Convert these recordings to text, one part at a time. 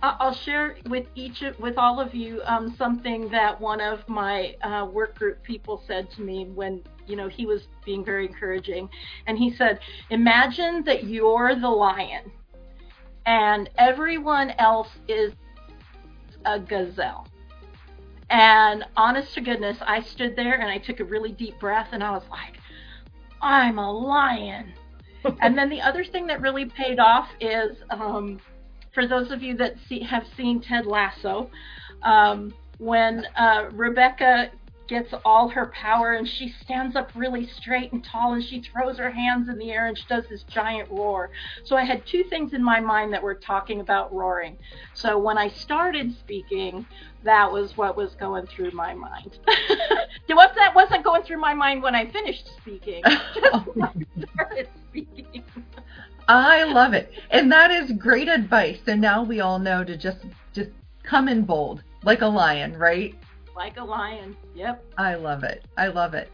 I'll share with each with all of you um, something that one of my uh, work group people said to me when you know he was being very encouraging, and he said, "Imagine that you're the lion, and everyone else is a gazelle." And honest to goodness, I stood there and I took a really deep breath, and I was like, "I'm a lion." and then the other thing that really paid off is. Um, for those of you that see, have seen Ted Lasso, um, when uh, Rebecca gets all her power and she stands up really straight and tall and she throws her hands in the air and she does this giant roar. So I had two things in my mind that were talking about roaring. So when I started speaking, that was what was going through my mind. what that wasn't going through my mind when I finished speaking. Just when I started speaking. I love it. And that is great advice. So now we all know to just just come in bold, like a lion, right? Like a lion. Yep. I love it. I love it.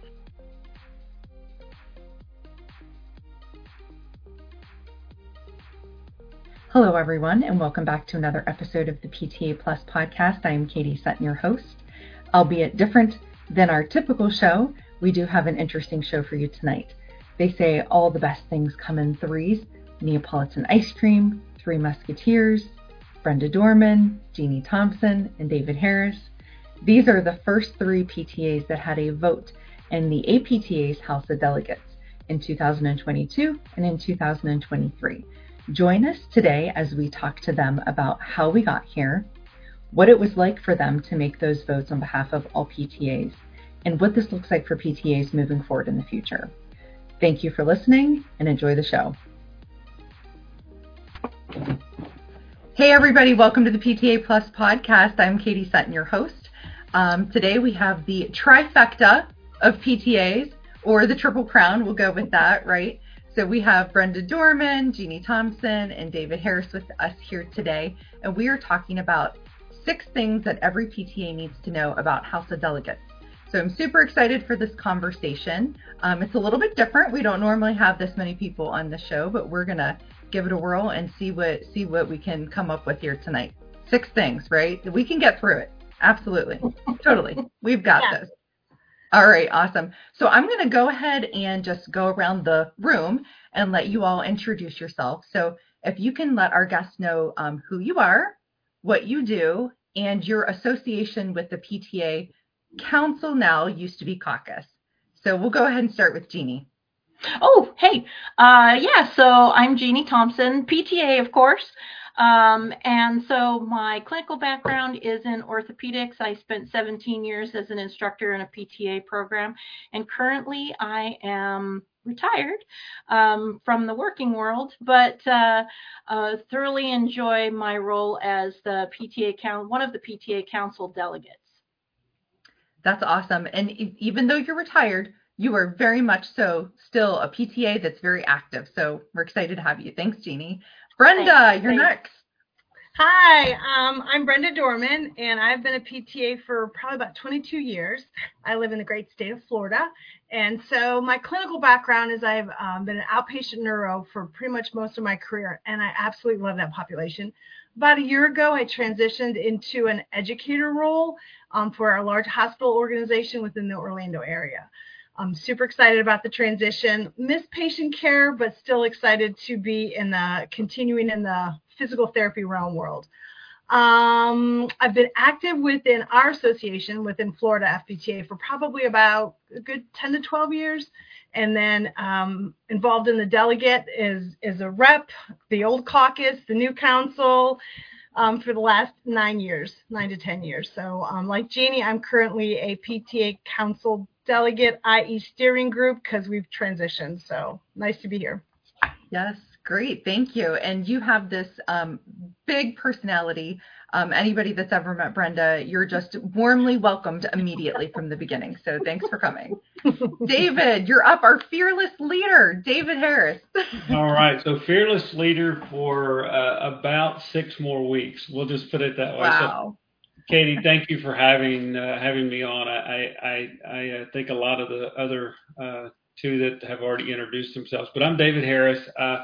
Hello, everyone, and welcome back to another episode of the PTA Plus podcast. I am Katie Sutton, your host. Albeit different than our typical show, we do have an interesting show for you tonight. They say all the best things come in threes, Neapolitan Ice Cream, Three Musketeers, Brenda Dorman, Jeannie Thompson, and David Harris. These are the first three PTAs that had a vote in the APTA's House of Delegates in 2022 and in 2023. Join us today as we talk to them about how we got here, what it was like for them to make those votes on behalf of all PTAs, and what this looks like for PTAs moving forward in the future. Thank you for listening and enjoy the show. Hey, everybody, welcome to the PTA Plus podcast. I'm Katie Sutton, your host. Um, today we have the trifecta of PTAs, or the Triple Crown. We'll go with that, right? So we have Brenda Dorman, Jeannie Thompson, and David Harris with us here today. And we are talking about six things that every PTA needs to know about House of Delegates. So I'm super excited for this conversation. Um, it's a little bit different. We don't normally have this many people on the show, but we're gonna give it a whirl and see what see what we can come up with here tonight. Six things, right? We can get through it. Absolutely. totally. We've got yeah. this. All right, awesome. So I'm going to go ahead and just go around the room and let you all introduce yourself. So if you can let our guests know um, who you are, what you do, and your association with the PTA Council now used to be caucus. So we'll go ahead and start with Jeannie. Oh, hey. Uh, yeah, so I'm Jeannie Thompson, PTA, of course. Um, and so my clinical background is in orthopedics. I spent 17 years as an instructor in a PTA program, and currently I am retired um, from the working world, but uh, uh, thoroughly enjoy my role as the PTA one of the PTA council delegates. That's awesome. And even though you're retired, you are very much so still a PTA that's very active. So we're excited to have you. Thanks, Jeannie. Brenda, Thanks. you're Thanks. next. Hi, um, I'm Brenda Dorman, and I've been a PTA for probably about 22 years. I live in the great state of Florida, and so my clinical background is I've um, been an outpatient neuro for pretty much most of my career, and I absolutely love that population. About a year ago, I transitioned into an educator role um, for a large hospital organization within the Orlando area. I'm super excited about the transition. Miss patient care, but still excited to be in the continuing in the physical therapy realm world. Um, I've been active within our association within Florida FPTA for probably about a good 10 to 12 years, and then um, involved in the delegate is is a rep, the old caucus, the new council. Um, for the last nine years, nine to 10 years. So, um, like Jeannie, I'm currently a PTA council delegate, i.e., steering group, because we've transitioned. So nice to be here. Yes, great. Thank you. And you have this um, big personality. Um, anybody that's ever met Brenda, you're just warmly welcomed immediately from the beginning. So thanks for coming. David, you're up, our fearless leader, David Harris. All right. So, fearless leader for uh, about six more weeks. We'll just put it that way. Wow. So, Katie, thank you for having uh, having me on. I I, I uh, think a lot of the other uh, two that have already introduced themselves, but I'm David Harris. Uh,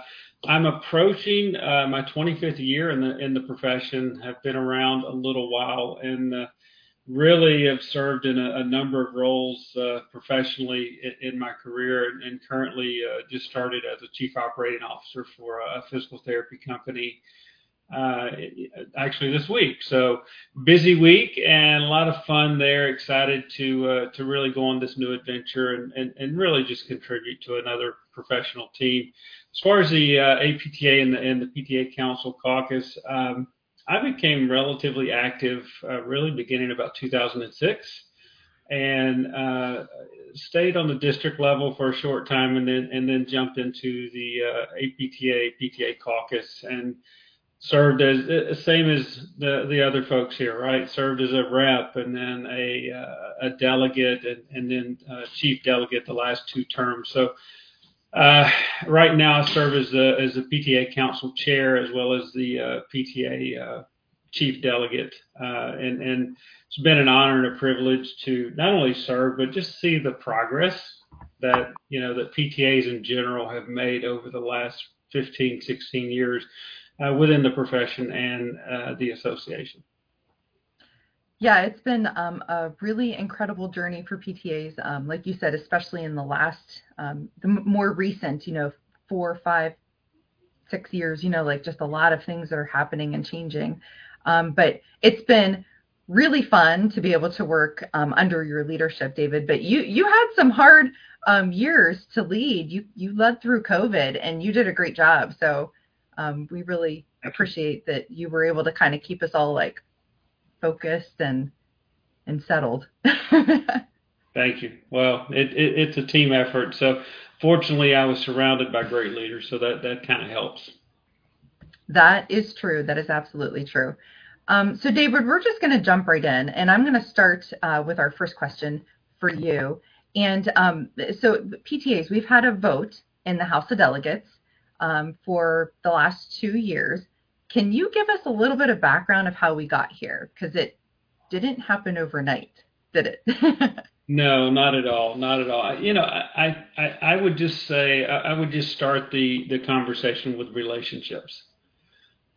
I'm approaching uh, my 25th year in the in the profession. Have been around a little while and uh, really have served in a, a number of roles uh, professionally in, in, my career, and, and currently uh, just started as a chief operating officer for a physical therapy company. Uh, actually, this week, so busy week and a lot of fun there. Excited to uh, to really go on this new adventure and, and, and really just contribute to another professional team. As far as the uh, APTA and the, and the PTA Council Caucus, um, I became relatively active uh, really beginning about 2006 and uh, stayed on the district level for a short time and then and then jumped into the uh, APTA PTA caucus and served as uh, same as the the other folks here right? Served as a rep and then a uh, a delegate and, and then uh, chief delegate the last two terms. So uh, right now, I serve as the as the PTA Council Chair as well as the uh, PTA Chief Delegate, and and it's been an honor and a privilege to not only serve but just see the progress that you know that PTAs in general have made over the last 15, 16 years uh, within the profession and uh, the association. Yeah, it's been um, a really incredible journey for PTAs, um, like you said, especially in the last, um, the more recent, you know, four, five, six years. You know, like just a lot of things that are happening and changing. Um, but it's been really fun to be able to work um, under your leadership, David. But you you had some hard um, years to lead. You you led through COVID, and you did a great job. So we really appreciate that you were able to kind of keep us all like focused and and settled. Thank you. Well, it, it, it's a team effort. So fortunately, I was surrounded by great leaders, so that that kind of helps. That is true. That is absolutely true. Um, so, David, we're just going to jump right in, and I'm going to start uh, with our first question for you. And um, so, PTAs, we've had a vote in the House of Delegates um, for the last two years can you give us a little bit of background of how we got here? Because it didn't happen overnight, did it? no, not at all. Not at all. You know, I, I, I would just say, I would just start the, the conversation with relationships.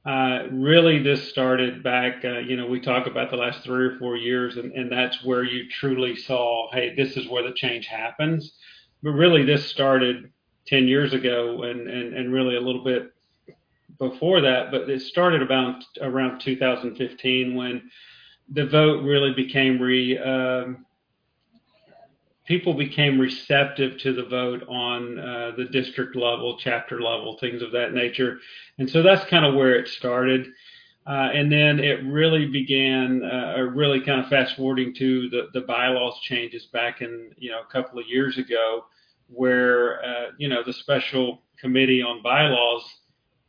Uh, really, this started back, uh, you know, we talk about the last three or four years, and, and that's where you truly saw, hey, this is where the change happens. But really, this started 10 years ago and, and, and really a little bit before that, but it started about around 2015 when the vote really became re. Um, people became receptive to the vote on uh, the district level, chapter level, things of that nature, and so that's kind of where it started. Uh, and then it really began, uh, really kind of fast forwarding to the, the bylaws changes back in, you know, a couple of years ago, where, uh, you know, the special committee on bylaws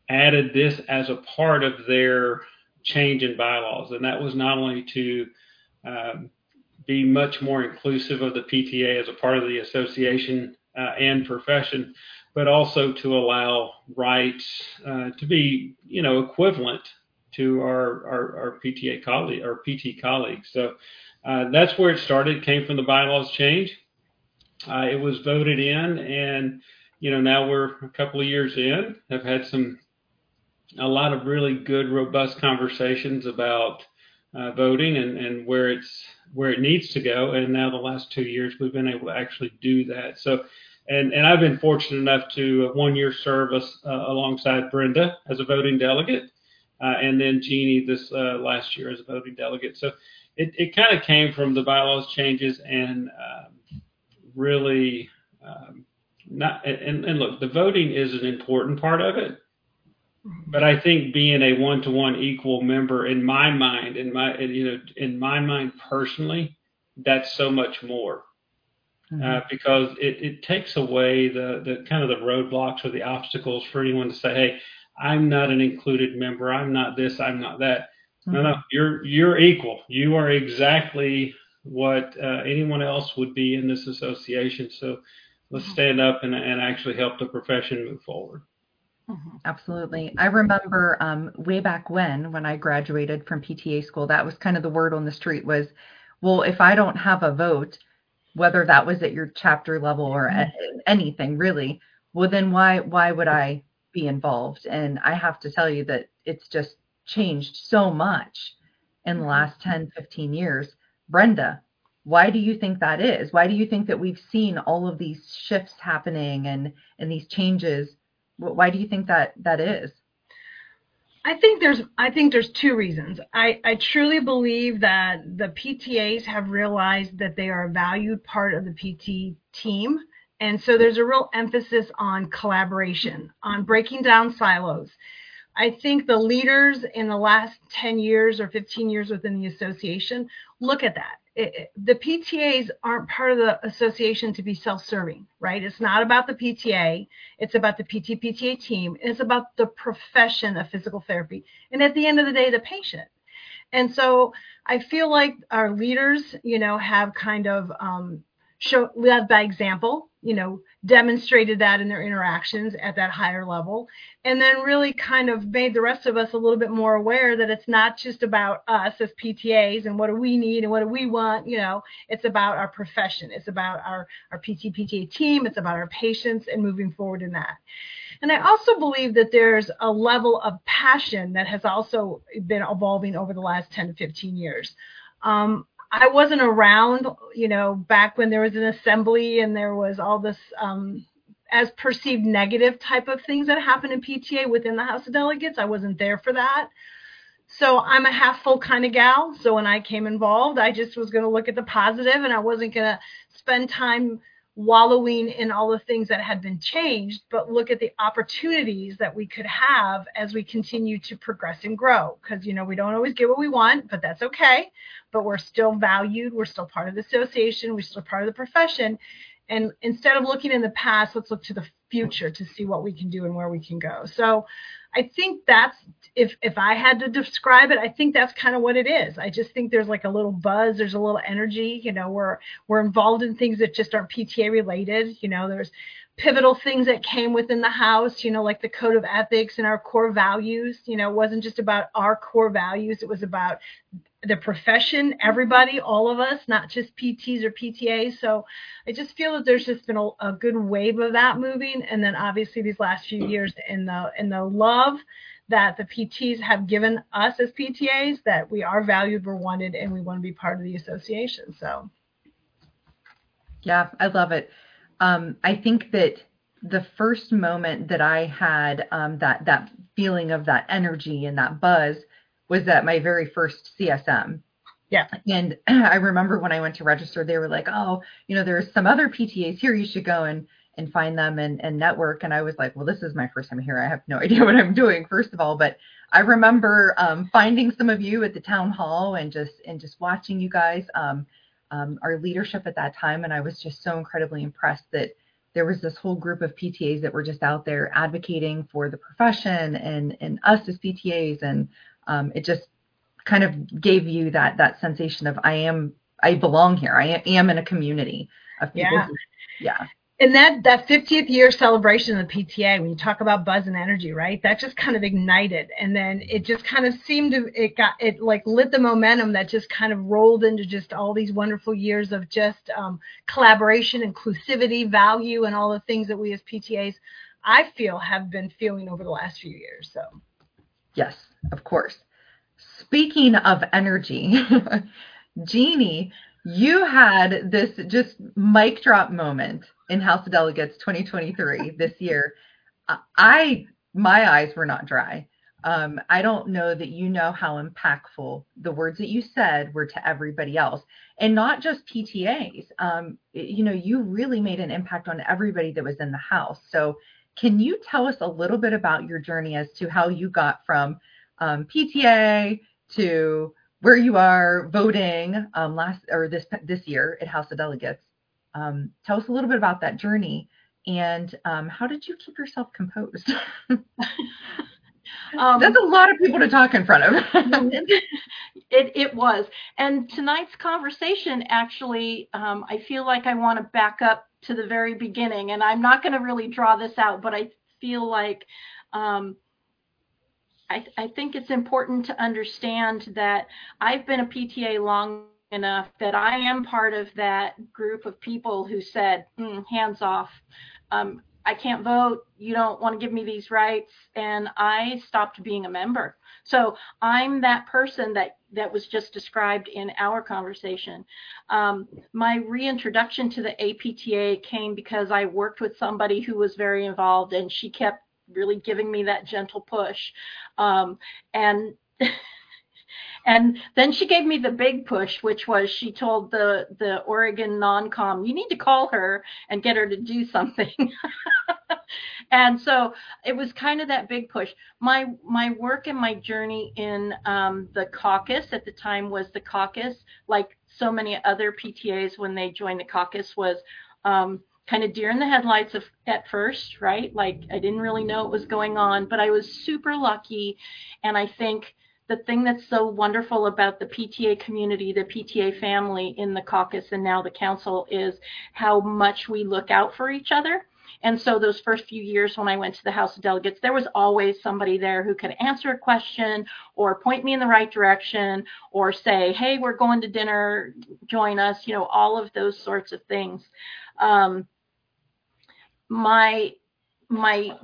added this as a part of their change in bylaws, and that was not only to um, be much more inclusive of the PTA as a part of the association uh, and profession, but also to allow rights uh, to be, you know, equivalent to our our, our PTA colleague, our PT colleagues. So uh, that's where it started. Came from the bylaws change. Uh, it was voted in, and you know now we're a couple of years in. Have had some a lot of really good, robust conversations about uh, voting and, and where it's where it needs to go. And now the last two years, we've been able to actually do that. So, and and I've been fortunate enough to uh, one year service uh, alongside Brenda as a voting delegate, uh, and then Jeannie this uh, last year as a voting delegate. So, it it kind of came from the bylaws changes and um, really. Um, not and, and look, the voting is an important part of it, but I think being a one to one equal member in my mind, in my you know, in my mind personally, that's so much more. Mm-hmm. Uh, because it, it takes away the, the kind of the roadblocks or the obstacles for anyone to say, hey, I'm not an included member. I'm not this. I'm not that. Mm-hmm. No, no, you're you're equal. You are exactly what uh, anyone else would be in this association. So let's mm-hmm. stand up and, and actually help the profession move forward. Mm-hmm. Absolutely. I remember um, way back when, when I graduated from PTA school, that was kind of the word on the street was, well, if I don't have a vote, whether that was at your chapter level or mm-hmm. anything really, well, then why why would I be involved. And I have to tell you that it's just changed so much in the last 10, 15 years. Brenda, why do you think that is? Why do you think that we've seen all of these shifts happening and, and these changes? Why do you think that that is? I think there's I think there's two reasons. I, I truly believe that the PTAs have realized that they are a valued part of the PT team. And so there's a real emphasis on collaboration, on breaking down silos. I think the leaders in the last 10 years or 15 years within the association look at that. It, the PTAs aren't part of the association to be self-serving, right? It's not about the PTA. It's about the PT PTA team. It's about the profession of physical therapy. And at the end of the day, the patient. And so I feel like our leaders, you know, have kind of um, show led by example, you know, demonstrated that in their interactions at that higher level, and then really kind of made the rest of us a little bit more aware that it's not just about us as PTAs and what do we need and what do we want, you know, it's about our profession, it's about our our PT PTA team, it's about our patients and moving forward in that. And I also believe that there's a level of passion that has also been evolving over the last 10 to 15 years. Um, I wasn't around, you know, back when there was an assembly and there was all this um, as perceived negative type of things that happened in PTA within the House of Delegates. I wasn't there for that. So I'm a half full kind of gal. So when I came involved, I just was going to look at the positive and I wasn't going to spend time wallowing in all the things that had been changed, but look at the opportunities that we could have as we continue to progress and grow. Because, you know, we don't always get what we want, but that's okay. But we're still valued. We're still part of the association. We're still part of the profession. And instead of looking in the past, let's look to the future to see what we can do and where we can go. So I think that's if if I had to describe it, I think that's kind of what it is. I just think there's like a little buzz, there's a little energy. You know, we're we're involved in things that just aren't PTA related. You know, there's pivotal things that came within the house, you know, like the code of ethics and our core values. You know, it wasn't just about our core values, it was about the profession, everybody, all of us, not just PTs or PTAs. So I just feel that there's just been a, a good wave of that moving. And then obviously these last few years in the in the love that the PTs have given us as PTAs that we are valued, we're wanted, and we want to be part of the association. So Yeah, I love it. Um, I think that the first moment that I had um, that that feeling of that energy and that buzz was at my very first CSM. Yeah. And I remember when I went to register, they were like, "Oh, you know, there's some other PTAs here. You should go and and find them and, and network." And I was like, "Well, this is my first time here. I have no idea what I'm doing, first of all." But I remember um, finding some of you at the town hall and just and just watching you guys. Um, um, our leadership at that time, and I was just so incredibly impressed that there was this whole group of PTAs that were just out there advocating for the profession and and us as PTAs, and um, it just kind of gave you that that sensation of I am I belong here. I am in a community of people. Yeah. Who, yeah. And that that 50th year celebration of the PTA, when you talk about buzz and energy, right? That just kind of ignited, and then it just kind of seemed to it got it like lit the momentum that just kind of rolled into just all these wonderful years of just um, collaboration, inclusivity, value, and all the things that we as PTAs, I feel, have been feeling over the last few years. So Yes, of course. Speaking of energy, Jeannie, you had this just mic drop moment in House of Delegates 2023 this year. I my eyes were not dry. Um, I don't know that you know how impactful the words that you said were to everybody else, and not just PTAs. Um, you know, you really made an impact on everybody that was in the house. So, can you tell us a little bit about your journey as to how you got from um, PTA to where you are voting um, last or this this year at House of Delegates? Um, tell us a little bit about that journey and um, how did you keep yourself composed? Um, That's a lot of people to talk in front of. it, it was. And tonight's conversation, actually, um, I feel like I want to back up to the very beginning. And I'm not going to really draw this out, but I feel like um, I, I think it's important to understand that I've been a PTA long enough that I am part of that group of people who said, mm, hands off. Um, I can't vote. You don't want to give me these rights. And I stopped being a member. So I'm that person that, that was just described in our conversation. Um, my reintroduction to the APTA came because I worked with somebody who was very involved and she kept really giving me that gentle push. Um, and And then she gave me the big push, which was she told the the Oregon nom-com, you need to call her and get her to do something. and so it was kind of that big push. My my work and my journey in um, the caucus at the time was the caucus, like so many other PTAs when they joined the caucus was. Um, kind of deer in the headlights of, at first, right? Like I didn't really know what was going on, but I was super lucky. And I think the thing that's so wonderful about the PTA community, the PTA family in the caucus and now the council is how much we look out for each other. And so those first few years when I went to the House of Delegates, there was always somebody there who could answer a question or point me in the right direction or say, hey, we're going to dinner, join us, you know, all of those sorts of things. Um, my my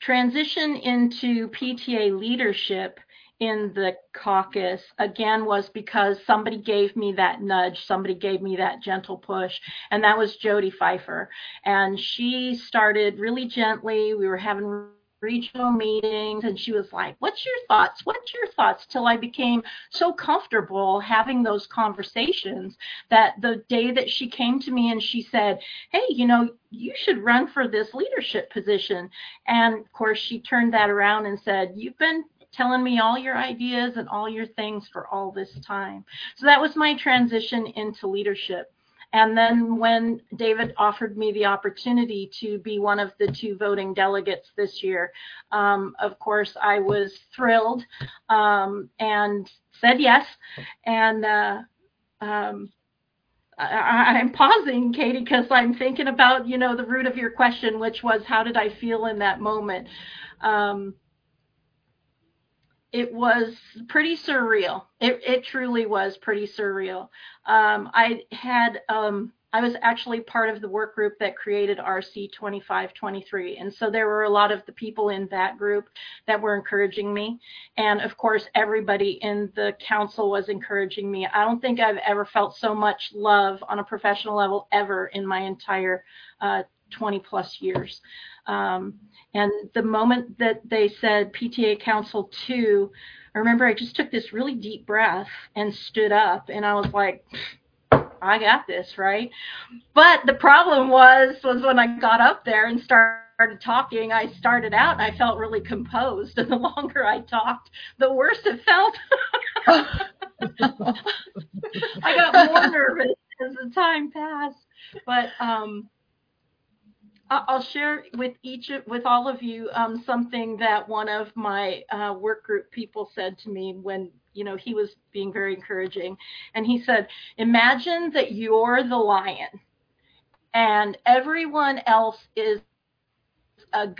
transition into PTA leadership in the caucus again was because somebody gave me that nudge, somebody gave me that gentle push, and that was Jody Pfeiffer. And she started really gently. We were having regional meetings and she was like what's your thoughts what's your thoughts till i became so comfortable having those conversations that the day that she came to me and she said hey you know you should run for this leadership position and of course she turned that around and said you've been telling me all your ideas and all your things for all this time. So that was my transition into leadership. And then when David offered me the opportunity to be one of the two voting delegates this year, um, of course, I was thrilled um, and said yes. And uh, um, I, am pausing, Katie, because I'm thinking about, you know, the root of your question, which was how did I feel in that moment? Um, it was pretty surreal. It, it truly was pretty surreal. Um, I had um, I was actually part of the work group that created RC 2523, and so there were a lot of the people in that group that were encouraging me, and of course everybody in the council was encouraging me. I don't think I've ever felt so much love on a professional level ever in my entire uh, 20 plus years. Um, and the moment that they said PTA Council 2, I remember I just took this really deep breath and stood up and I was like, I got this, right? But the problem was was when I got up there and started talking, I started out and I felt really composed and the longer I talked, the worse it felt. I got more nervous as the time passed. But um I'll share with each with all of you um, something that one of my uh, work group people said to me when you know he was being very encouraging, and he said, "Imagine that you're the lion, and everyone else is a gazelle."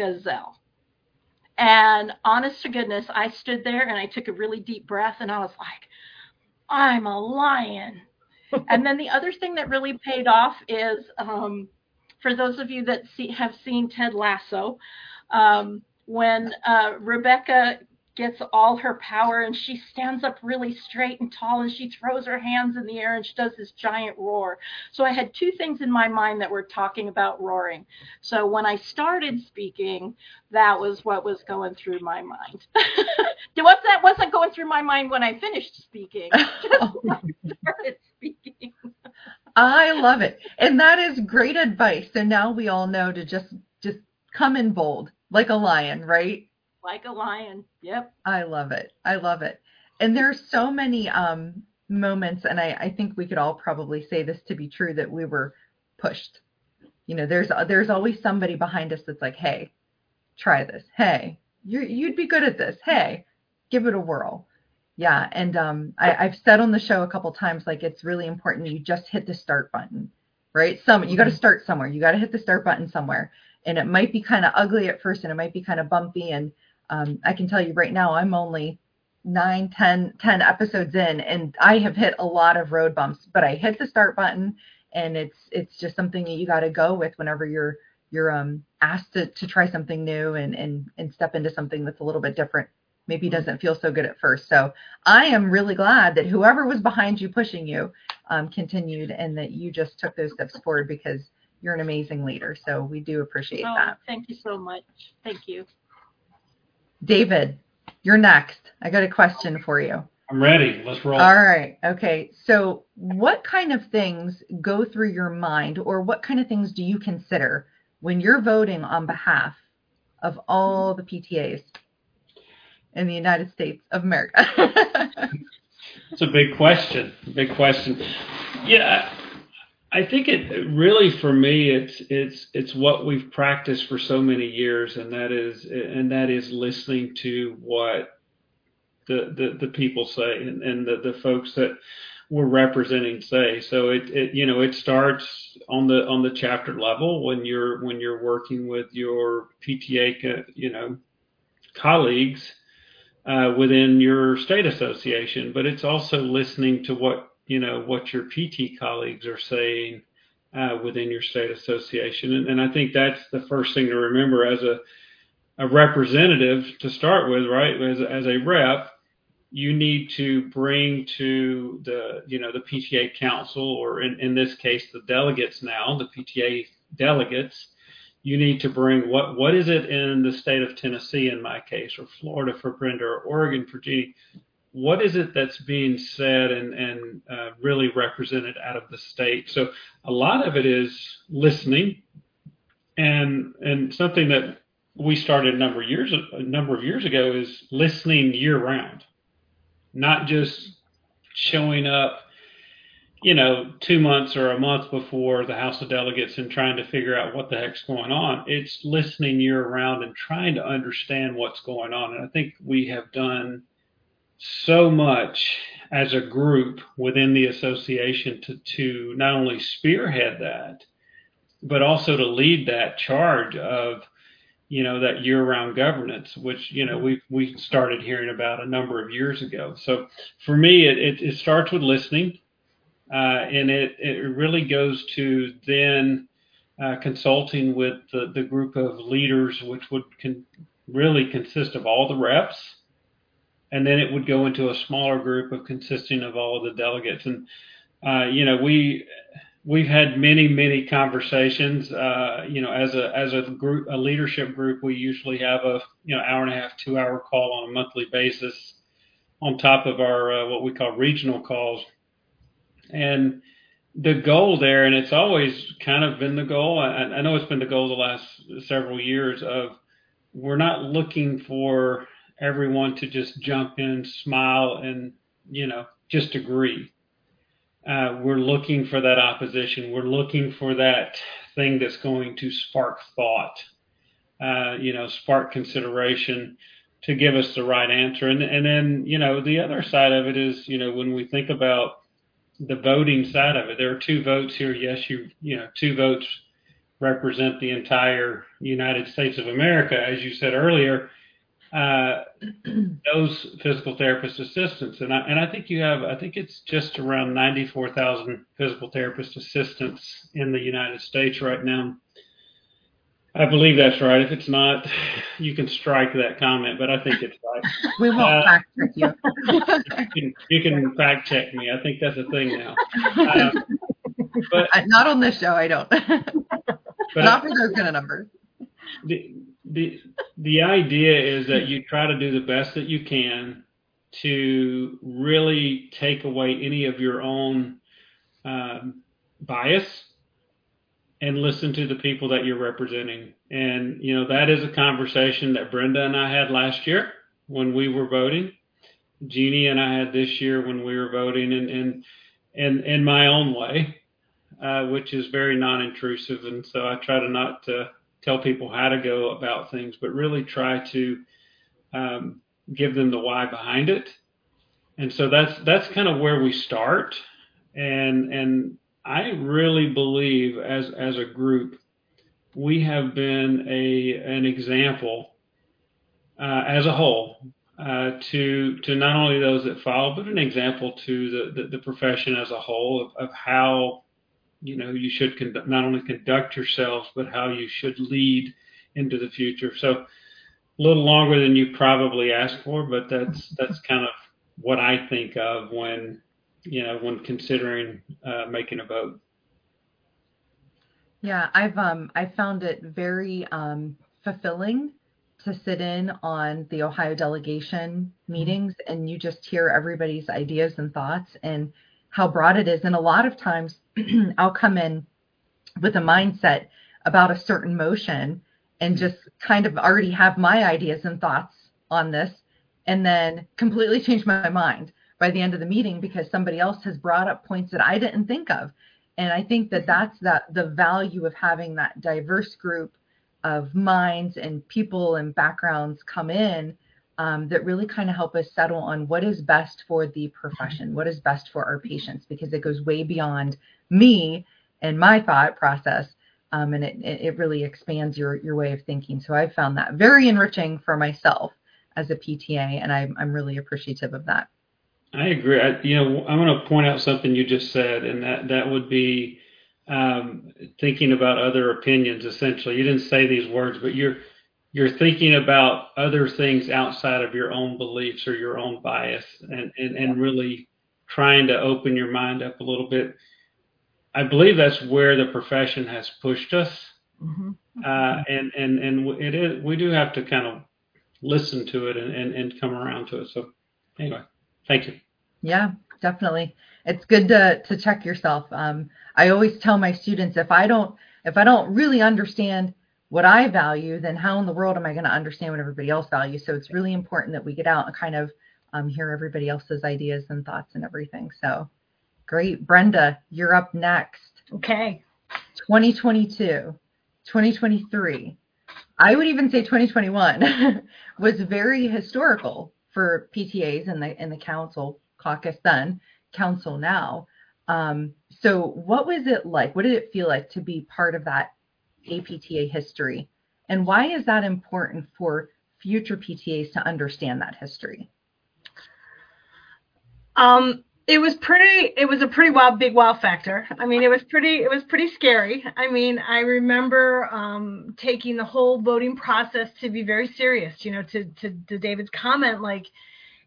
And honest to goodness, I stood there and I took a really deep breath, and I was like, "I'm a lion." and then the other thing that really paid off is. Um, for those of you that see, have seen Ted Lasso, um, when uh, Rebecca gets all her power and she stands up really straight and tall and she throws her hands in the air and she does this giant roar. So I had two things in my mind that were talking about roaring. So when I started speaking, that was what was going through my mind. What's that wasn't going through my mind when I finished speaking. Just when I started speaking. I love it. And that is great advice. So now we all know to just just come in bold like a lion, right? Like a lion. Yep. I love it. I love it. And there's so many um moments and I I think we could all probably say this to be true that we were pushed. You know, there's there's always somebody behind us that's like, "Hey, try this. Hey, you you'd be good at this. Hey, give it a whirl." Yeah, and um, I, I've said on the show a couple times, like it's really important you just hit the start button, right? Some you got to mm-hmm. start somewhere. You got to hit the start button somewhere, and it might be kind of ugly at first, and it might be kind of bumpy. And um, I can tell you right now, I'm only nine, ten, ten episodes in, and I have hit a lot of road bumps. But I hit the start button, and it's it's just something that you got to go with whenever you're you're um, asked to, to try something new and, and and step into something that's a little bit different maybe doesn't feel so good at first so i am really glad that whoever was behind you pushing you um, continued and that you just took those steps forward because you're an amazing leader so we do appreciate Oh, that thank you so much. Thank you. david you're next i got a question for you I'm ready. Let's roll. All right. Okay. So, what kind of things go through your mind, or what kind of things do you consider when you're voting on behalf of all the PTAs in the United States of America? It's a big question. Big question. Yeah, I think it really for me it's it's it's what we've practiced for so many years, and that is and that is listening to what the the, the people say and, and the, the folks that we're representing say. So it, it you know it starts on the on the chapter level when you're when you're working with your PTA you know colleagues uh, within your state association, but it's also listening to what you know what your PT colleagues are saying uh, within your state association, and, and I think that's the first thing to remember as a a representative to start with, right? As, as a rep, you need to bring to the you know the PTA council, or in, in this case the delegates now, the PTA delegates you need to bring what what is it in the state of Tennessee in my case, or Florida for Brenda, or Oregon for Jeannie. What is it that's being said and and uh, really represented out of the state? So a lot of it is listening, and and something that we started a number of years a number of years ago is listening year round, not just showing up you know, two months or a month before the House of Delegates and trying to figure out what the heck's going on. It's listening year round and trying to understand what's going on. And I think we have done so much as a group within the association to, to not only spearhead that, but also to lead that charge of, you know, that year round governance, which, you know, we we started hearing about a number of years ago. So for me, it, it, it starts with listening and it, it really goes to then uh, consulting with the, the group of leaders, which would con- really consist of all the reps, and then it would go into a smaller group of consisting of all of the delegates. And uh, you know, we we've had many many conversations. Uh, you know, as a as a group, a leadership group, we usually have a you know hour and a half, two hour call on a monthly basis, on top of our uh, what we call regional calls and the goal there, and it's always kind of been the goal. I, I know it's been the goal the last several years of we're not looking for everyone to just jump in, smile, and you know just agree. Uh, we're looking for that opposition. We're looking for that thing that's going to spark thought, uh, you know, spark consideration to give us the right answer. And and then you know the other side of it is you know when we think about the voting side of it. There are two votes here. Yes, you you know two votes represent the entire United States of America, as you said earlier. Uh, those physical therapist assistants, and I and I think you have. I think it's just around ninety four thousand physical therapist assistants in the United States right now. I believe that's right. If it's not, you can strike that comment, but I think it's right. we won't Uh, fact check you. You can, you can fact check me. I think that's a thing now. Um, but Uh, Not on this show, I don't. but Not for those kind of numbers. the the the idea is that you try to do the best that you can to really take away any of your own um, bias and listen to the people that you're representing. And you know that is a conversation that Brenda and I had last year when we were voting. Jeannie and I had this year when we were voting, and and and in my own way, uh, which is very non-intrusive. And so I try to not to tell people how to go about things, but really try to um, give them the why behind it. And so that's that's kind of where we start. And and I really believe as as a group, we have been a an example uh, as a whole uh, to to not only those that follow, but an example to the, the, the profession as a whole of, of how you know you should conduct, not only conduct yourselves, but how you should lead into the future. So a little longer than you probably asked for, but that's that's kind of what I think of when you know when considering uh, making a vote. Yeah, I've um I found it very um fulfilling to sit in on the Ohio delegation meetings and you just hear everybody's ideas and thoughts and how broad it is. And a lot of times I'll come in with a mindset about a certain motion and just kind of already have my ideas and thoughts on this and then completely change my mind by the end of the meeting because somebody else has brought up points that I didn't think of. And I think that that's that the value of having that diverse group of minds and people and backgrounds come in um, that really kind of help us settle on what is best for the profession, what is best for our patients, because it goes way beyond me and my thought process. Um, and it, it really expands your, your way of thinking. So I found that very enriching for myself as a PTA, and I'm, I'm really appreciative of that. I agree. I, you know, I'm going to point out something you just said, and that that would be um, thinking about other opinions. Essentially, you didn't say these words, but you're you're thinking about other things outside of your own beliefs or your own bias, and and, and really trying to open your mind up a little bit. I believe that's where the profession has pushed us, mm-hmm. uh, and and and it is we do have to kind of listen to it and, and, and come around to it. So anyway, thank you. Yeah, definitely. It's good to to check yourself. Um, I always tell my students if I don't if I don't really understand what I value, then how in the world am I going to understand what everybody else values? So it's really important that we get out and kind of um, hear everybody else's ideas and thoughts and everything. So great, Brenda, you're up next. Okay. 2022, 2023. I would even say 2021 was very historical for PTAs and the the council caucus then, council now. Um, so, what was it like? What did it feel like to be part of that APTA history? And why is that important for future PTAs to understand that history? Um, it was pretty it was a pretty wild big wow factor. I mean it was pretty it was pretty scary. I mean i remember um taking the whole voting process to be very serious you know to to, to david's comment like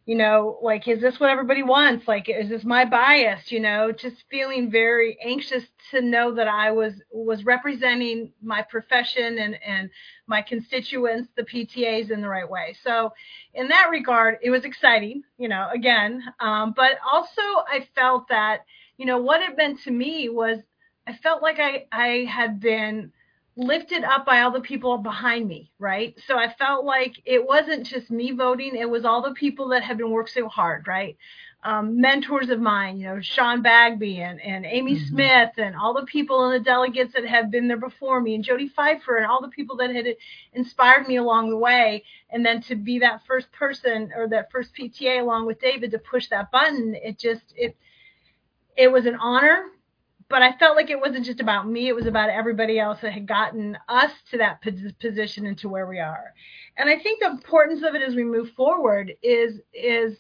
you know, like, is this what everybody wants? Like, is this my bias? You know, just feeling very anxious to know that I was was representing my profession and and my constituents, the PTAs, in the right way. So, in that regard, it was exciting. You know, again, um, but also I felt that you know what it meant to me was I felt like I I had been lifted up by all the people behind me, right? So I felt like it wasn't just me voting, it was all the people that had been working so hard, right? Um, mentors of mine, you know, Sean Bagby and, and Amy mm-hmm. Smith and all the people and the delegates that have been there before me and Jody Pfeiffer and all the people that had inspired me along the way. And then to be that first person or that first PTA along with David to push that button, it just, it, it was an honor but I felt like it wasn't just about me, it was about everybody else that had gotten us to that position and to where we are. And I think the importance of it as we move forward is is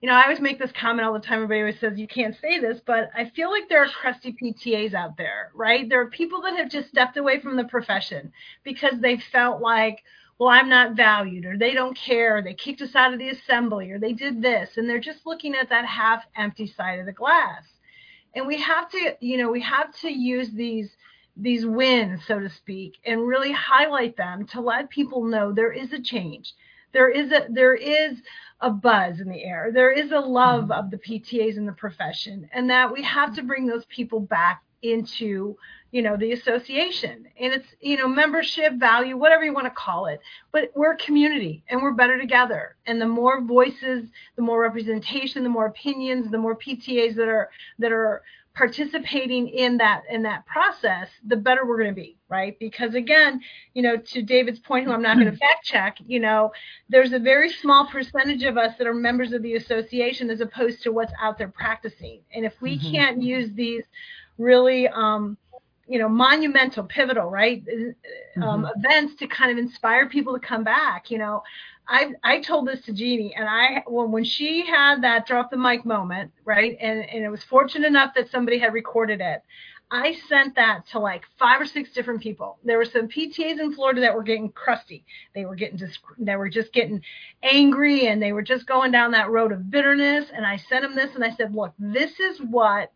you know, I always make this comment all the time. Everybody always says you can't say this, but I feel like there are crusty PTAs out there, right? There are people that have just stepped away from the profession because they felt like, well, I'm not valued, or they don't care, or they kicked us out of the assembly, or they did this, and they're just looking at that half empty side of the glass and we have to you know we have to use these these wins so to speak and really highlight them to let people know there is a change there is a there is a buzz in the air there is a love mm-hmm. of the ptas in the profession and that we have to bring those people back into you know the association. And it's you know membership value whatever you want to call it. But we're a community and we're better together. And the more voices the more representation the more opinions the more ptas that are that are participating in that in that process the better we're going to be right? Because again you know to david's point who i'm not going to fact check you know there's a very small percentage of us that are members of the association as opposed to what's out there practicing. And if we mm-hmm. can't use these really um, you know monumental pivotal right um, mm-hmm. events to kind of inspire people to come back you know I, I told this to Jeannie, and I when when she had that drop the mic moment, right, and and it was fortunate enough that somebody had recorded it. I sent that to like five or six different people. There were some PTAs in Florida that were getting crusty. They were getting just they were just getting angry and they were just going down that road of bitterness. And I sent them this and I said, look, this is what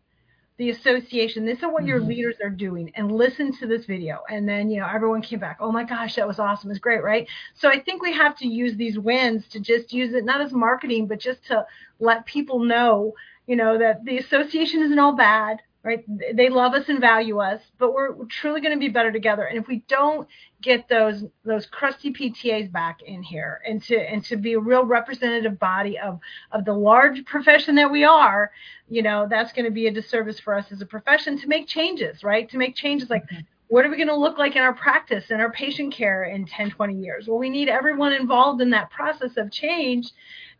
the association, this is what your mm-hmm. leaders are doing, and listen to this video. And then, you know, everyone came back, oh my gosh, that was awesome. It's great, right? So I think we have to use these wins to just use it not as marketing, but just to let people know, you know, that the association isn't all bad right? They love us and value us, but we're truly going to be better together. And if we don't get those those crusty PTAs back in here and to and to be a real representative body of of the large profession that we are, you know, that's going to be a disservice for us as a profession to make changes, right? To make changes like mm-hmm. what are we going to look like in our practice and our patient care in 10, 20 years? Well, we need everyone involved in that process of change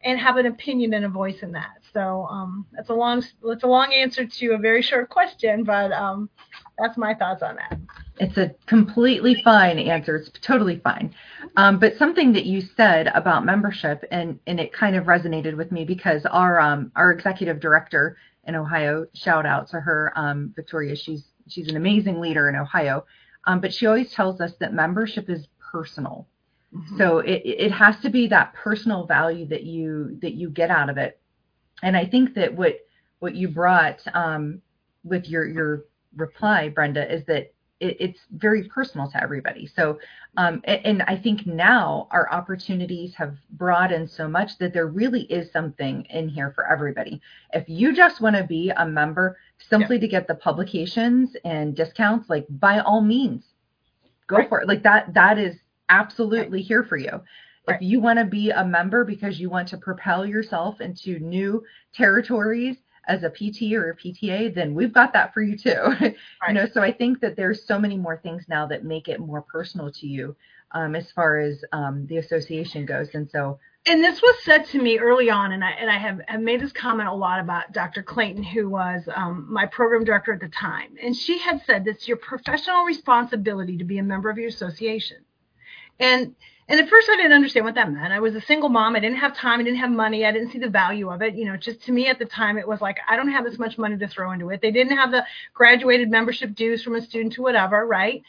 and have an opinion and a voice in that. So um, that's a long that's a long answer to a very short question, but um, that's my thoughts on that. It's a completely fine answer. It's totally fine. Um, but something that you said about membership, and and it kind of resonated with me because our um, our executive director in Ohio, shout out to her, um, Victoria. She's she's an amazing leader in Ohio, um, but she always tells us that membership is personal. Mm-hmm. So it, it has to be that personal value that you that you get out of it and I think that what what you brought um, with your your reply, Brenda, is that it, it's very personal to everybody. So, um, and, and, I think now our opportunities have broadened so much that there really is something in here for everybody. If you just want to be a member simply yeah. to get the publications and discounts, like by all means, go right. for it. Like that that is absolutely right. here for you. Right. If you want to be a member because you want to propel yourself into new territories as a PT or a PTA, then we've got that for you too. Right. you know, so I think that there's so many more things now that make it more personal to you um, as far as um, the association goes. And so and this was said to me early on, and I and I have, have made this comment a lot about Dr. Clayton, who was um, my program director at the time, and she had said it's your professional responsibility to be a member of your association, and and at first I didn't understand what that meant. I was a single mom. I didn't have time. I didn't have money. I didn't see the value of it. You know, just to me at the time, it was like, I don't have this much money to throw into it. They didn't have the graduated membership dues from a student to whatever, right?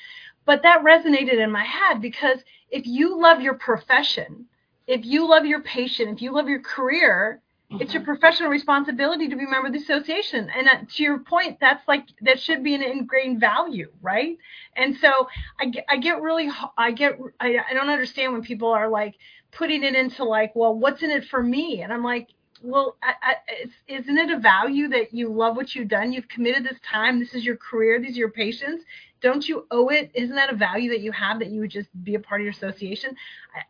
But that resonated in my head because if you love your profession, if you love your patient, if you love your career, Mm-hmm. It's your mm-hmm. professional responsibility to be a member of the association. And uh, to your point, that's like that should be an ingrained value, right? And so I get, I get really I get I, I don't understand when people are like putting it into like, well, what's in it for me? And I'm like, well, I, I, isn't it a value that you love what you've done? You've committed this time. This is your career. These are your patients don't you owe it? Isn't that a value that you have that you would just be a part of your association?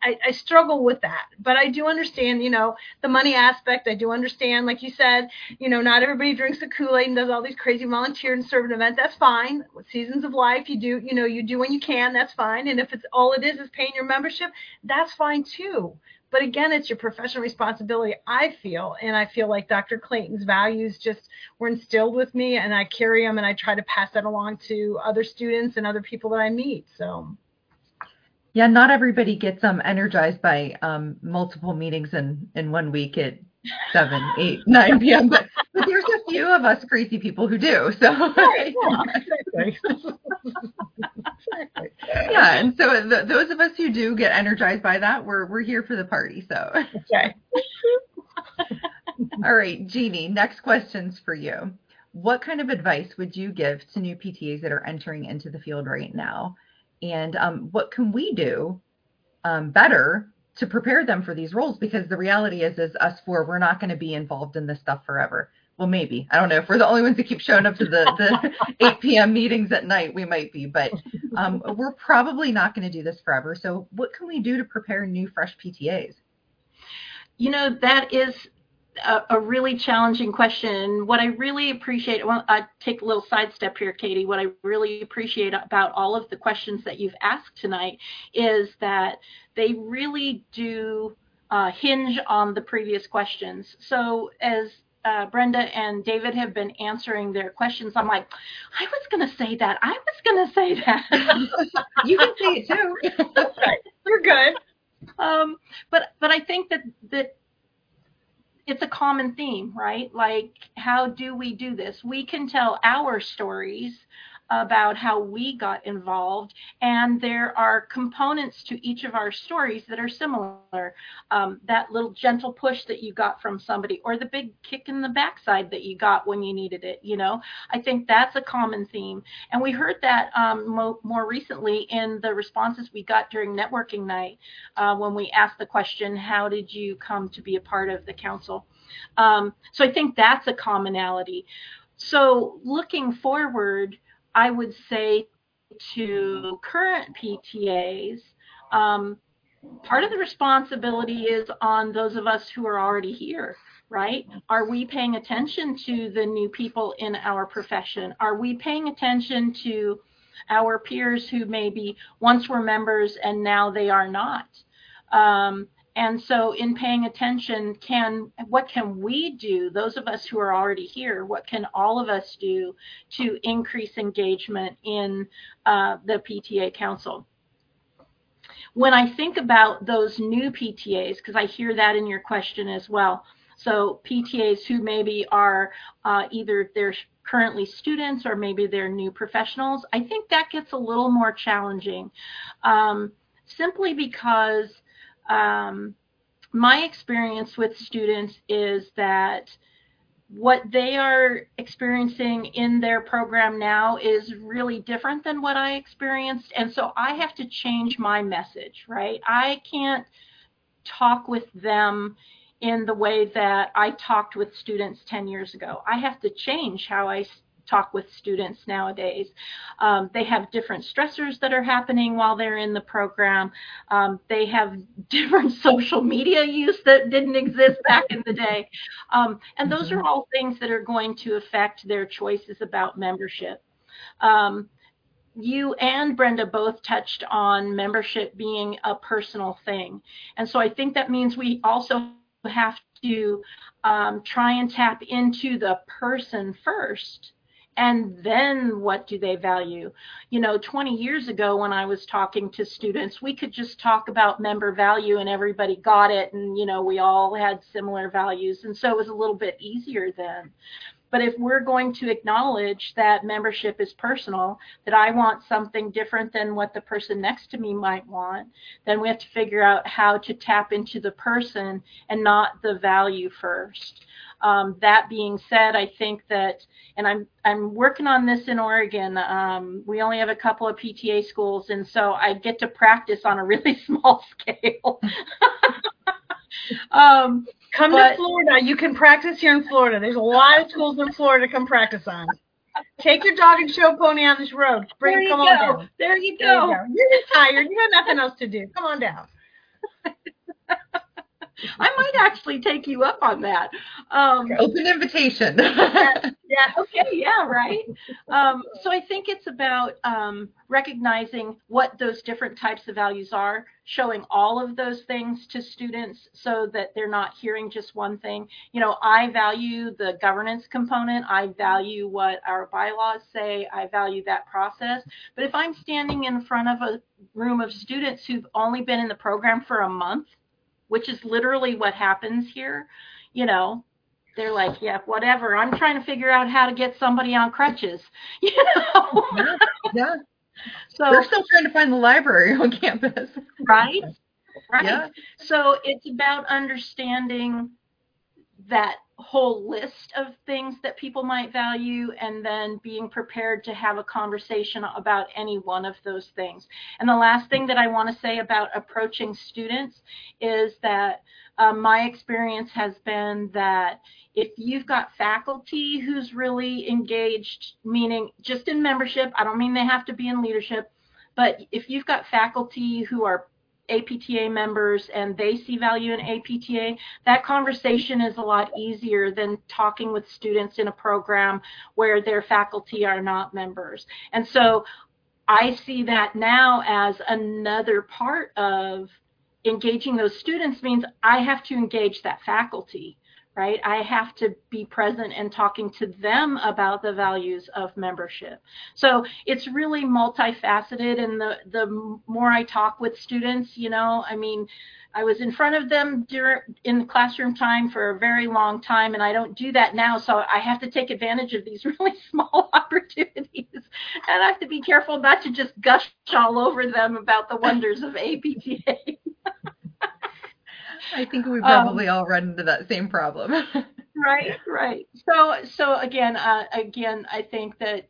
I, I, struggle with that, but I do understand, you know, the money aspect. I do understand, like you said, you know, not everybody drinks the Kool-Aid and does all these crazy volunteer and serve an event. That's fine. With seasons of life, you do, you know, you do when you can. That's fine. And if it's all it is is paying your membership, that's fine too. But again, it's your professional responsibility, I feel. And I feel like Dr. Clayton's values just were instilled with me, and I carry them and I try to pass that along to other students and other people that I meet. So. Yeah, not everybody gets um energized by um multiple meetings in in one week at seven, eight, nine p.m. But, but there's a few of us crazy people who do. So right, yeah. yeah, and so the, those of us who do get energized by that, we're we're here for the party. So okay. All right, Jeannie. Next questions for you. What kind of advice would you give to new PTAs that are entering into the field right now? And um, what can we do um, better to prepare them for these roles because the reality is is us four we're not going to be involved in this stuff forever well maybe i don't know if we're the only ones that keep showing up to the, the 8 p.m meetings at night we might be but um, we're probably not going to do this forever so what can we do to prepare new fresh ptas you know that is a, a, really challenging question. What I really appreciate, well, I take a little sidestep here, Katie. What I really appreciate about all of the questions that you've asked tonight is that they really do uh, hinge on the previous questions. So as uh, Brenda and David have been answering their questions, I'm like, I was going to say that. I was going to say that. you can say it too. You're good. Um, but but I think that that it's a common theme, right? Like, how do we do this? We can tell our stories about how we got involved, and there are components to each of our stories that are similar. Um, that little gentle push that you got from somebody, or the big kick in the backside that you got when you needed it. You know, I think that's a common theme, and we heard that um, mo- more recently in the responses we got during networking night uh, when we asked the question, "How did you come to be a part of the council?" Um, so I think that's a commonality. So looking forward, I would say to current PTAs, um, part of the responsibility is on those of us who are already here, right? Are we paying attention to the new people in our profession? Are we paying attention to our peers who maybe once were members and now they are not? Um, and so in paying attention can what can we do those of us who are already here what can all of us do to increase engagement in uh, the pta council? When i think about those new ptas because i hear that in your question as well so ptas who maybe are uh, either they're currently students or maybe they're new professionals i think that gets a little more challenging. Um, simply because um, my experience with students is that what they are experiencing in their program now is really different than what I experienced. And so I have to change my message, right? I can't talk with them in the way that I talked with students 10 years ago. I have to change how I talk with students nowadays. Um, they have different stressors that are happening while they're in the program. Um, they have different social media use that didn't exist back in the day. Um, and those are mm-hmm. all things that are going to affect their choices about membership. Um, you and Brenda both touched on membership being a personal thing. And so I think that means we also have to um, try and tap into the person first and then what do they value? You know 20 years ago when i was talking to students we could just talk about member value and everybody got it and you know we all had similar values. And so it was a little bit easier then. But if we're going to acknowledge that membership is personal that i want something different than what the person next to me might want then we have to figure out how to tap into the person and not the value first um, that being said, I think that, and I'm I'm working on this in Oregon. Um, we only have a couple of PTA schools, and so I get to practice on a really small scale. um, come but, to Florida. You can practice here in Florida. There's a lot of schools in Florida to come practice on. Take your dog and show pony on this road. Bring, there you come go. on down. There you go. There you go. You're tired. You have nothing else to do. Come on down. I might actually take you up on that. Um, Open invitation. yeah, yeah. Okay. Yeah. Right. Um, so I think it's about um, recognizing what those different types of values are, showing all of those things to students so that they're not hearing just one thing. You know, I value the governance component. I value what our bylaws say. I value that process. But if I'm standing in front of a room of students who've only been in the program for a month which is literally what happens here, you know, they're like, yeah, whatever. I'm trying to figure out how to get somebody on crutches, you know. yeah, yeah. So we're still trying to find the library on campus. Right. Right. Yeah. So it's about understanding that whole list of things that people might value and then being prepared to have a conversation about any one of those things. And the last thing that I want to say about approaching students is that um, my experience has been that if you've got faculty who's really engaged, meaning just in membership, I don't mean they have to be in leadership, but if you've got faculty who are APTA members and they see value in APTA, that conversation is a lot easier than talking with students in a program where their faculty are not members. And so I see that now as another part of engaging those students means I have to engage that faculty right? I have to be present and talking to them about the values of membership. So it's really multifaceted. And the, the more I talk with students, you know, I mean, I was in front of them during in classroom time for a very long time, and I don't do that now. So I have to take advantage of these really small opportunities, and I have to be careful not to just gush all over them about the wonders of APTA. I think we probably um, all run into that same problem. right, right. So, so again, uh, again, I think that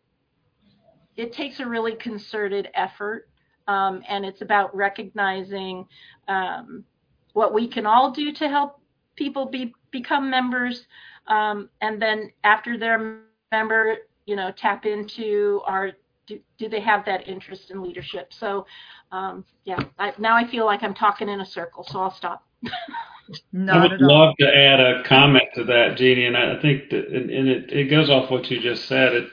it takes a really concerted effort, um, and it's about recognizing um, what we can all do to help people be become members, um, and then after they're member, you know, tap into our do, do they have that interest in leadership? So, um, yeah, I, now I feel like I'm talking in a circle, so I'll stop. I would love to add a comment to that, Jeannie, and I think that, and, and it, it goes off what you just said. It,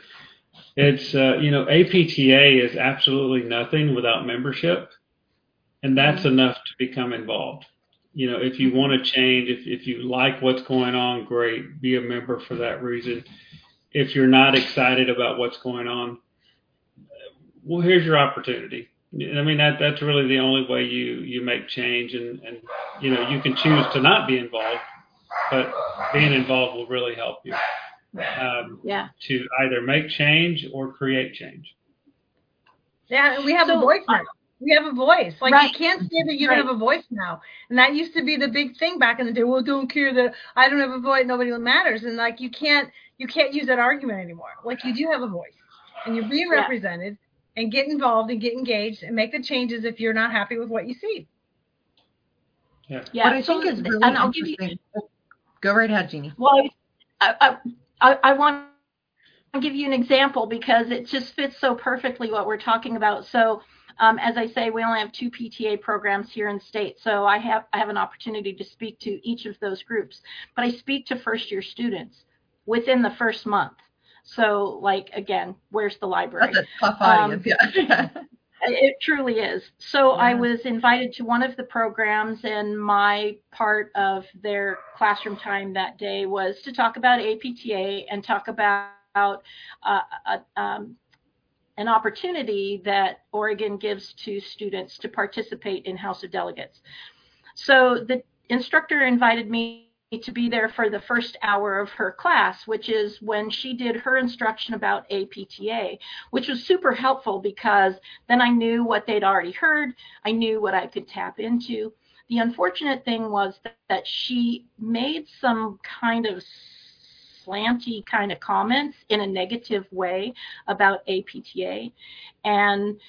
it's, uh, you know, APTA is absolutely nothing without membership, and that's mm-hmm. enough to become involved. You know, if you mm-hmm. want to change, if, if you like what's going on, great, be a member for that reason. If you're not excited about what's going on, well, here's your opportunity I mean that that's really the only way you you make change, and and you know you can choose to not be involved, but being involved will really help you. Um, yeah. To either make change or create change. Yeah, we have so, a voice now. We have a voice. Like right. you can't say that you right. don't have a voice now. And that used to be the big thing back in the day. Well, don't care that I don't have a voice. Nobody matters. And like you can't you can't use that argument anymore. Like you do have a voice, and you're being yeah. represented and get involved and get engaged and make the changes if you're not happy with what you see. Yeah. yeah what I think is really and I'll give you, Go right ahead, Jeannie. Well, I, I, I want to give you an example because it just fits so perfectly what we're talking about. So, um, as I say, we only have two PTA programs here in state, so I have I have an opportunity to speak to each of those groups. But I speak to first year students within the first month. So, like again, where's the library? That's a tough audience, um, yeah. it truly is. So yeah. I was invited to one of the programs, and my part of their classroom time that day was to talk about APTA and talk about uh, a, um, an opportunity that Oregon gives to students to participate in House of Delegates. So the instructor invited me to be there for the first hour of her class, which is when she did her instruction about APTA, which was super helpful because then I knew what they'd already heard, I knew what I could tap into. The unfortunate thing was that, she made some kind of slanty kind of comments in a negative way about APTA. And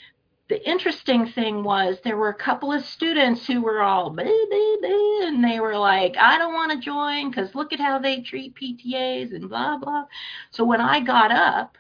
the interesting thing was there were a couple of students who were all and they were like, I don't want to join because look at how they treat PTAs and blah blah. So when I got up,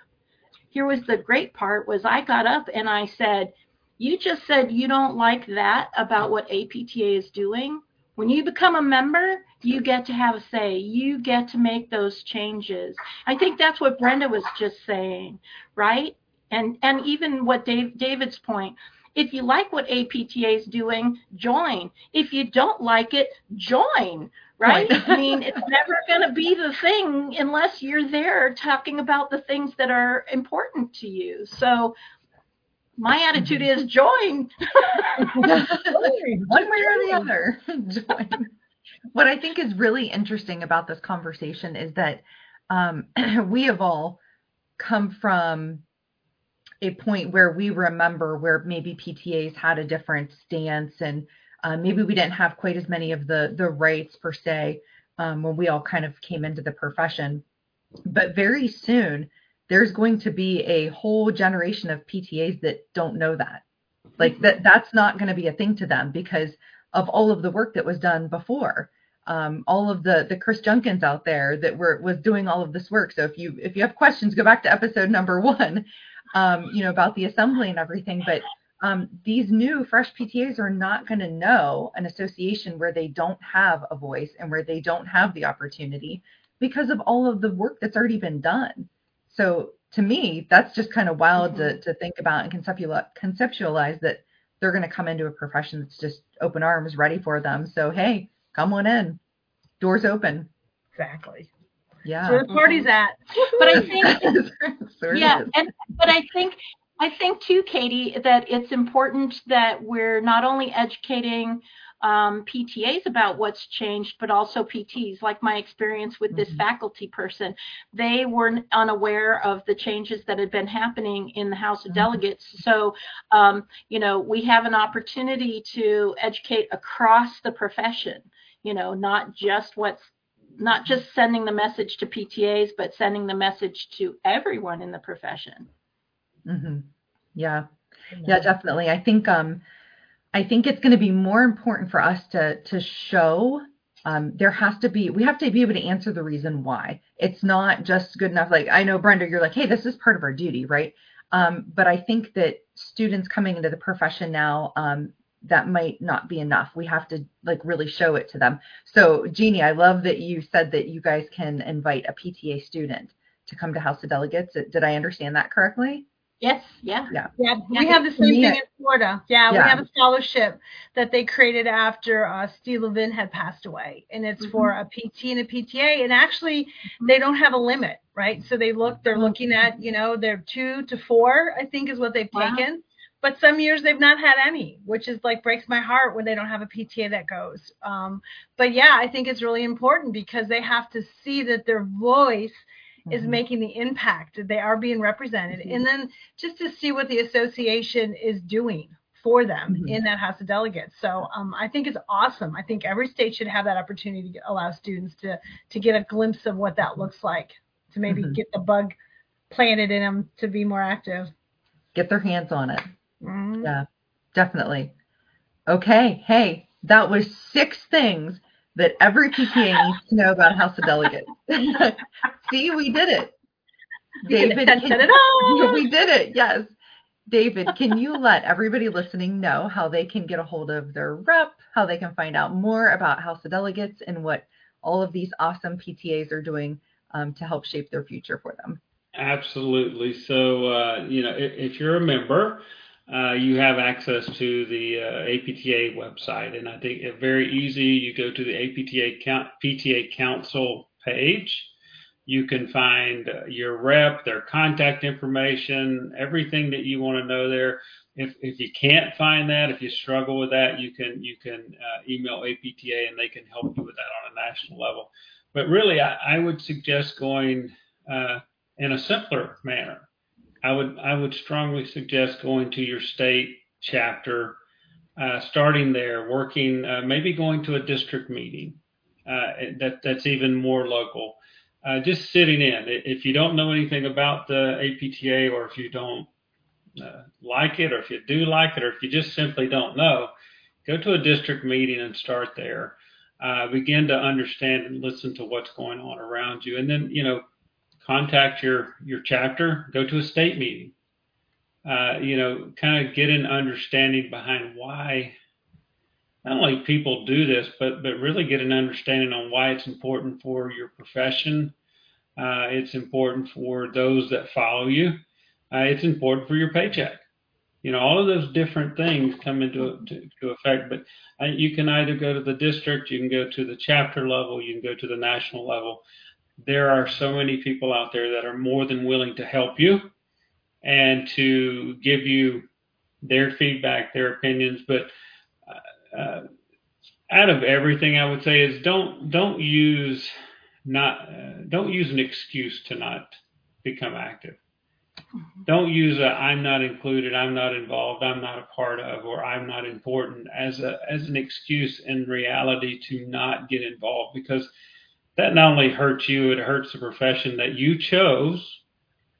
here was the great part was I got up and I said, you just said you don't like that about what APTA is doing. When you become a member, you get to have a say. You get to make those changes. I think that's what Brenda was just saying, right? And and even what Dave, David's point, if you like what APTA is doing, join. If you don't like it, join. Right? right. I mean, it's never going to be the thing unless you're there talking about the things that are important to you. So my attitude is join. One way or the other. join. What I think is really interesting about this conversation is that um, we have all come from a point where we remember where maybe PTAs had a different stance and uh, maybe we didn't have quite as many of the the rights per se um, when we all kind of came into the profession. But very soon, there's going to be a whole generation of PTAs that don't know that. Like that, that's not going to be a thing to them because of all of the work that was done before. Um, all of the the Chris Junkins out there that were was doing all of this work. So if you if you have questions, go back to episode number one um, you know, about the assembly and everything. But um, these new fresh PTAs are not going to know an association where they don't have a voice and where they don't have the opportunity because of all of the work that's already been done. So to me, that's just kind of wild mm-hmm. to, to think about and conceptualize, conceptualize that they're going to come into a profession that's just open arms, ready for them. So hey, come on in, doors open. Exactly. Yeah. Where the party's at. But I think yeah, and but I think I think too, Katie, that it's important that we're not only educating um, PTAs about what's changed, but also PTs. Like my experience with this Mhm. faculty person, they were unaware of the changes that had been happening in the House of Mhm. Delegates. So, um, you know, we have an opportunity to educate across the profession. You know, not just what's not just sending the message to PTAs, but sending the message to everyone in the profession. hmm Yeah. Yeah, definitely. I think um I think it's going to be more important for us to to show um there has to be we have to be able to answer the reason why. It's not just good enough like I know Brenda you're like, "Hey, this is part of our duty," right? Um but I think that students coming into the profession now um that might not be enough. We have to like really show it to them. So, Jeannie, I love that you said that you guys can invite a PTA student to come to House of Delegates. Did I understand that correctly? Yes, yeah. Yeah, yeah. we have the same thing in Florida. Yeah, Yeah. we have a scholarship that they created after uh, Steve Levin had passed away, and it's for mm-hmm. a PT and a PTA. And actually, mm-hmm. they don't have a limit, right? So they look, they're mm-hmm. looking at, you know, they're two to four, I think, is what they've Wow. taken. But some years they've not had any, which is like breaks my heart when they don't have a PTA that goes. Um, but yeah, I think it's really important because they have to see that their voice is Mhm. making the impact they are being represented and then just to see what the association is doing for them Mhm. in that house of delegates so um, i think it's awesome i think every state should have that opportunity to allow students to to get a glimpse of what that looks like to maybe Mhm. get the bug planted in them to be more active Get their hands on it. Mhm. Yeah, definitely. Okay, hey, that was six things that every PTA needs to know about House of Delegates. See, we did it. David, can- dun, dun, dun. we did it. Yes. David, can you let everybody listening know how they can get a hold of their rep, how they can find out more about House of Delegates, and what all of these awesome PTAs are doing um, to help shape their future for them? Absolutely. So, uh, you know, if, if you're a member, uh, you have access to the uh, APTA website, and I think it's very easy. You go to the APTA PTA Council page. You can find uh, your rep, their contact information, everything that you want to know there. If if you can't find that, if you struggle with that, you can you can uh, email APTA and they can help you with that on a national level. But really, I, I would suggest going uh, in a simpler manner. I would I would strongly suggest going to your state chapter, uh, starting there, working uh, maybe going to a district meeting uh, that that's even more local. Uh, just sitting in. If you don't know anything about the APTA, or if you don't uh, like it, or if you do like it, or if you just simply don't know, go to a district meeting and start there. Begin to understand and listen to what's going on around you, and then you know contact your your chapter, go to a state meeting. Uh, you know, kind of get an understanding behind why not only people do this, but but really get an understanding on why it's important for your profession. Uh, it's important for those that follow you. Uh, it's important for your paycheck. You know, all of those different things come into to, to effect. But uh, you can either go to the district, you can go to the chapter level, you can go to the national level there are so many people out there that are more than willing to help you and to give you their feedback, their opinions. But uh, uh, out of everything, I would say is don't don't use not uh, don't use an excuse to not become active. Don't use a I'm not included, I'm not involved, I'm not a part of, or I'm not important as a as an excuse in reality to not get involved because that not only hurts you, it hurts the profession that you chose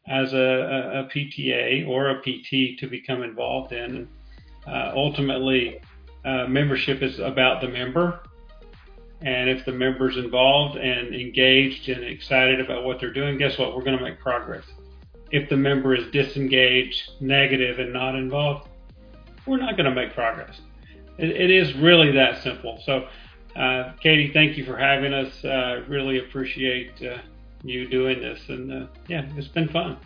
as a, a, a PTA or a PT to become involved in. Uh, ultimately, uh, membership is about the member. And if the member's involved and engaged and excited about what they're doing, guess what? We're going to make progress. If the member is disengaged, negative, and not involved, we're not going to make progress. It, it is really that simple. So, uh, Katie, thank you for having us. Uh, really appreciate uh, you doing this, and uh, yeah, it's been fun.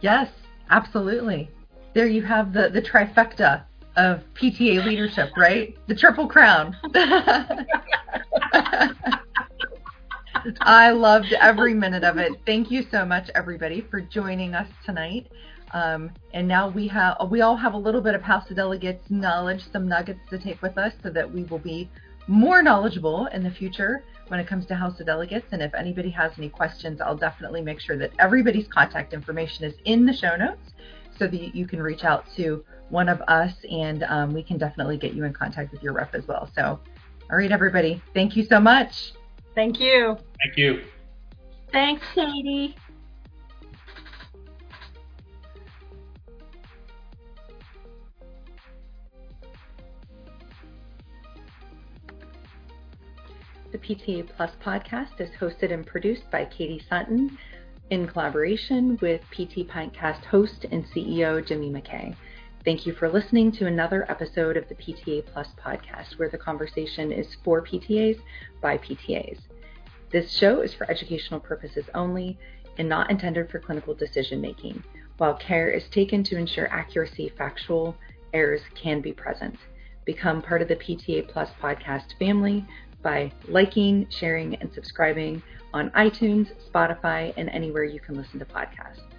Yes, absolutely. There you have the the trifecta of PTA leadership, right? The triple crown. I loved every minute of it. Thank you so much, everybody, for joining us tonight. Um, and now we have we all have a little bit of House of Delegates knowledge, some nuggets to take with us, so that we will be more knowledgeable in the future when it comes to House of Delegates. And if anybody has any questions, I'll definitely make sure that everybody's contact information is in the show notes, so that you can reach out to one of us, and um, we can definitely get you in contact with your rep as well. So, all right, everybody, thank you so much. Thank you. Thank you. Thanks, Katie. The PTA Plus podcast is hosted and produced by Katie Sutton in collaboration with PT Pintcast host and CEO Jimmy McKay. Thank you for listening to another episode of the PTA Plus podcast, where the conversation is for PTAs by PTAs. This show is for educational purposes only and not intended for clinical decision making. While care is taken to ensure accuracy, factual errors can be present. Become part of the PTA Plus podcast family by liking, sharing, and subscribing on iTunes, Spotify, and anywhere you can listen to podcasts.